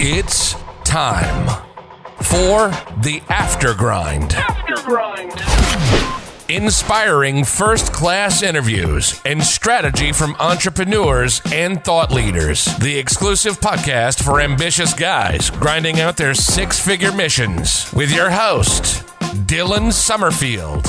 It's time for the after grind. Inspiring first class interviews and strategy from entrepreneurs and thought leaders. The exclusive podcast for ambitious guys grinding out their six figure missions with your host, Dylan Summerfield.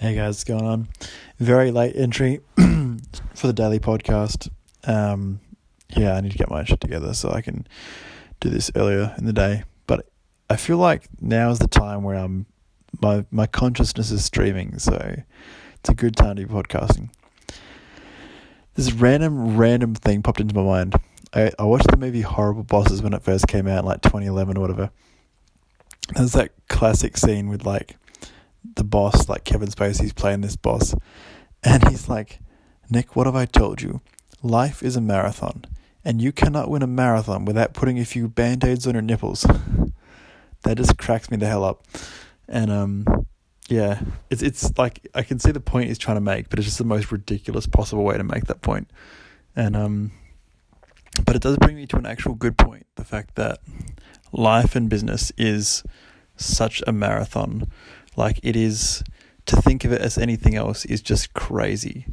Hey guys, what's going on? Very late entry for the daily podcast. Um, yeah, I need to get my shit together so I can do this earlier in the day. But I feel like now is the time where I'm my my consciousness is streaming, so it's a good time to be podcasting. This random random thing popped into my mind. I, I watched the movie Horrible Bosses when it first came out, like 2011 or whatever. There's that classic scene with like the boss, like Kevin Spacey's playing this boss, and he's like, Nick, what have I told you? Life is a marathon, and you cannot win a marathon without putting a few band aids on your nipples. that just cracks me the hell up. And um yeah, it's it's like I can see the point he's trying to make, but it's just the most ridiculous possible way to make that point. And um but it does bring me to an actual good point, the fact that life and business is such a marathon like it is to think of it as anything else is just crazy.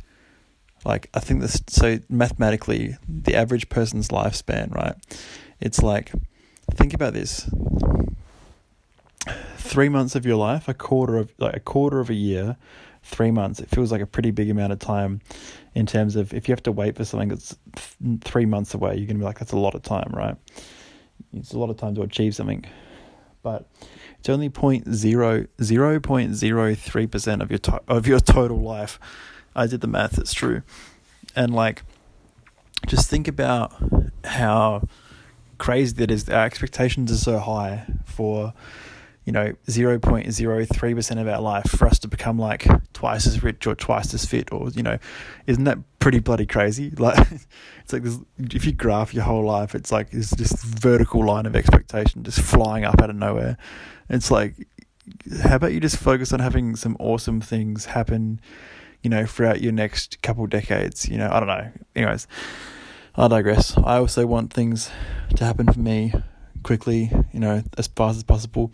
Like I think this so mathematically the average person's lifespan, right? It's like think about this. 3 months of your life, a quarter of like a quarter of a year, 3 months. It feels like a pretty big amount of time in terms of if you have to wait for something that's 3 months away, you're going to be like that's a lot of time, right? It's a lot of time to achieve something. But it's only point zero zero point zero three percent of your to- of your total life. I did the math; it's true, and like, just think about how crazy that is. Our expectations are so high for you know zero point zero three percent of our life for us to become like twice as rich or twice as fit, or you know, isn't that pretty bloody crazy? Like, it's like this, if you graph your whole life, it's like this this vertical line of expectation just flying up out of nowhere it's like, how about you just focus on having some awesome things happen, you know, throughout your next couple decades? You know, I don't know. Anyways, I digress. I also want things to happen for me quickly, you know, as fast as possible.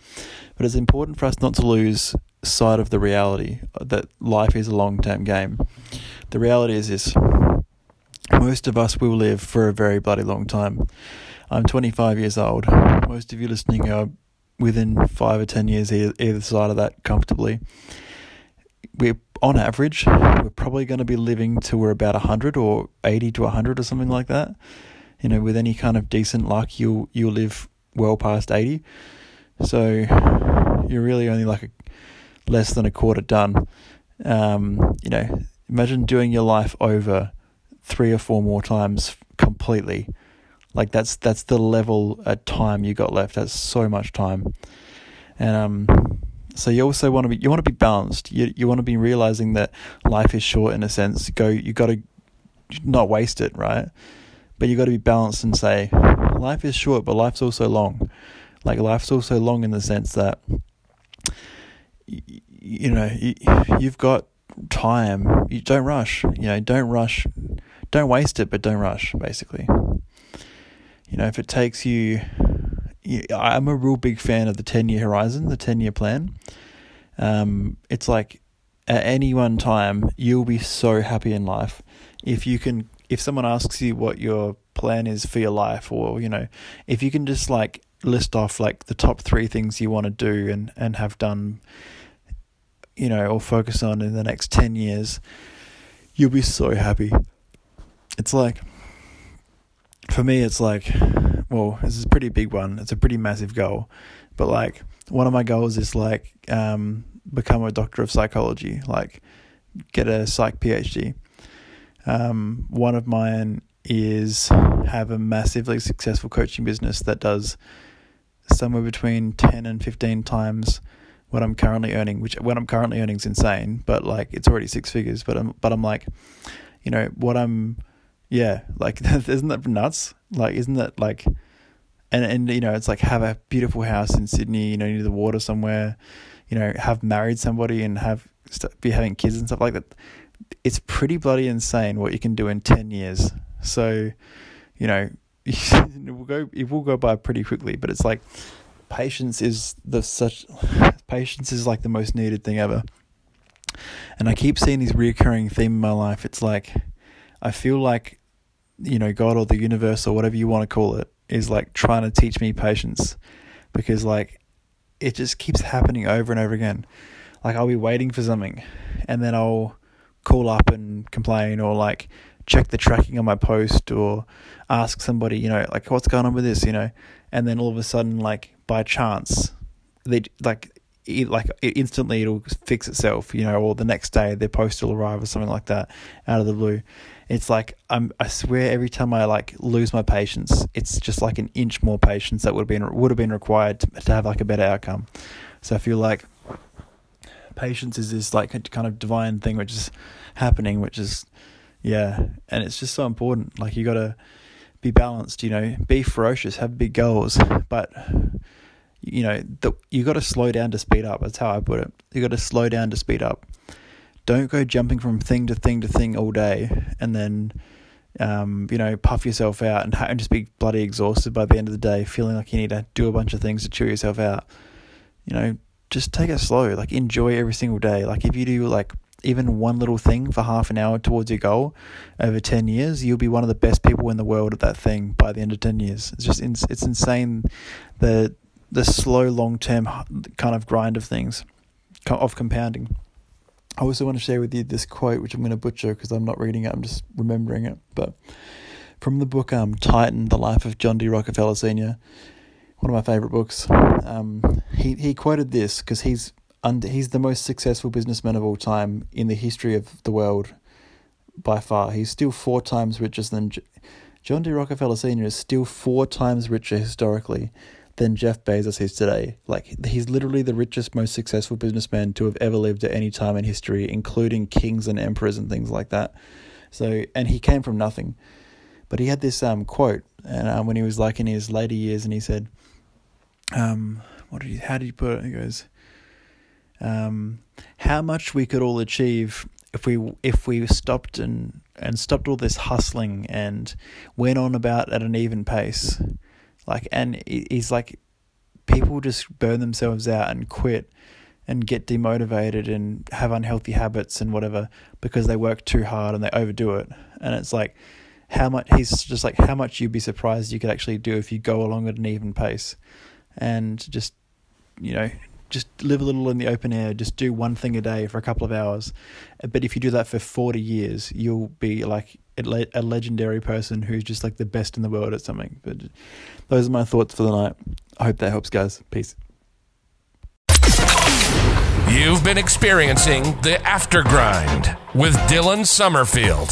But it's important for us not to lose sight of the reality that life is a long term game. The reality is this most of us will live for a very bloody long time. I'm 25 years old. Most of you listening are within five or ten years either side of that comfortably. We're on average, we're probably going to be living to we're about 100 or 80 to 100 or something like that. You know, with any kind of decent luck, you'll you'll live well past 80. So you're really only like a, less than a quarter done. Um, you know, imagine doing your life over three or four more times completely like that's that's the level of time you got left. That's so much time, and um, so you also want to be you want to be balanced. You you want to be realizing that life is short in a sense. Go you got to not waste it, right? But you got to be balanced and say life is short, but life's also long. Like life's also long in the sense that you, you know you, you've got time. You don't rush. You know, don't rush. Don't waste it, but don't rush. Basically you know, if it takes you, I'm a real big fan of the 10 year horizon, the 10 year plan. Um, it's like at any one time, you'll be so happy in life if you can, if someone asks you what your plan is for your life, or, you know, if you can just like list off like the top three things you want to do and, and have done, you know, or focus on in the next 10 years, you'll be so happy. It's like, for me, it's like, well, this is a pretty big one. It's a pretty massive goal, but like one of my goals is like um, become a doctor of psychology, like get a psych PhD. Um, one of mine is have a massively successful coaching business that does somewhere between 10 and 15 times what I'm currently earning, which what I'm currently earning is insane, but like it's already six figures, but I'm, but I'm like, you know, what I'm yeah, like isn't that nuts? Like, isn't that like and and you know it's like have a beautiful house in Sydney, you know, near the water somewhere, you know, have married somebody and have be having kids and stuff like that. It's pretty bloody insane what you can do in ten years. So, you know, it will go it will go by pretty quickly, but it's like patience is the such patience is like the most needed thing ever. And I keep seeing this recurring theme in my life. It's like I feel like you know God or the universe or whatever you want to call it is like trying to teach me patience because like it just keeps happening over and over again. Like I'll be waiting for something and then I'll call up and complain or like check the tracking on my post or ask somebody, you know, like what's going on with this, you know, and then all of a sudden like by chance they like it, like instantly it'll fix itself, you know, or the next day their post will arrive or something like that out of the blue. It's like I'm, I swear every time I like lose my patience, it's just like an inch more patience that would have been would have been required to, to have like a better outcome. So I feel like patience is this like kind of divine thing which is happening, which is yeah, and it's just so important. Like you got to be balanced, you know, be ferocious, have big goals, but you know, the, you got to slow down to speed up. That's how I put it. You got to slow down to speed up. Don't go jumping from thing to thing to thing all day, and then, um, you know, puff yourself out and, and just be bloody exhausted by the end of the day, feeling like you need to do a bunch of things to chew yourself out. You know, just take it slow. Like enjoy every single day. Like if you do like even one little thing for half an hour towards your goal over 10 years, you'll be one of the best people in the world at that thing by the end of 10 years. It's just, it's insane the the slow, long term kind of grind of things, of compounding. I also want to share with you this quote, which I'm going to butcher because I'm not reading it, I'm just remembering it. But from the book um, Titan, The Life of John D. Rockefeller Sr., one of my favorite books, um, he, he quoted this because he's, under, he's the most successful businessman of all time in the history of the world by far. He's still four times richer than. John D. Rockefeller Sr. is still four times richer historically than Jeff Bezos is today. Like he's literally the richest, most successful businessman to have ever lived at any time in history, including kings and emperors and things like that. So, and he came from nothing, but he had this um quote, and um, when he was like in his later years, and he said, um, what did he? How did he put it? He goes, um, how much we could all achieve if we if we stopped and and stopped all this hustling and went on about at an even pace like, and he's like, people just burn themselves out and quit and get demotivated and have unhealthy habits and whatever because they work too hard and they overdo it. And it's like, how much, he's just like, how much you'd be surprised you could actually do if you go along at an even pace and just, you know, just live a little in the open air, just do one thing a day for a couple of hours. But if you do that for 40 years, you'll be like a legendary person who's just like the best in the world at something. But those are my thoughts for the night. I hope that helps, guys. Peace. You've been experiencing the aftergrind with Dylan Summerfield.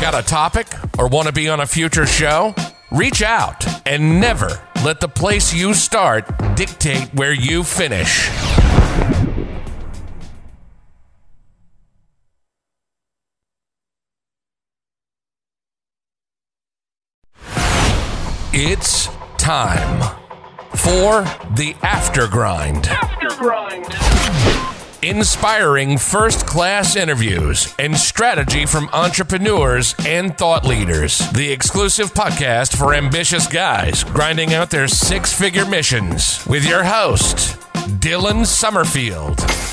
Got a topic or want to be on a future show? Reach out and never let the place you start dictate where you finish. It's time for the after grind. After grind. Inspiring first class interviews and strategy from entrepreneurs and thought leaders. The exclusive podcast for ambitious guys grinding out their six figure missions with your host, Dylan Summerfield.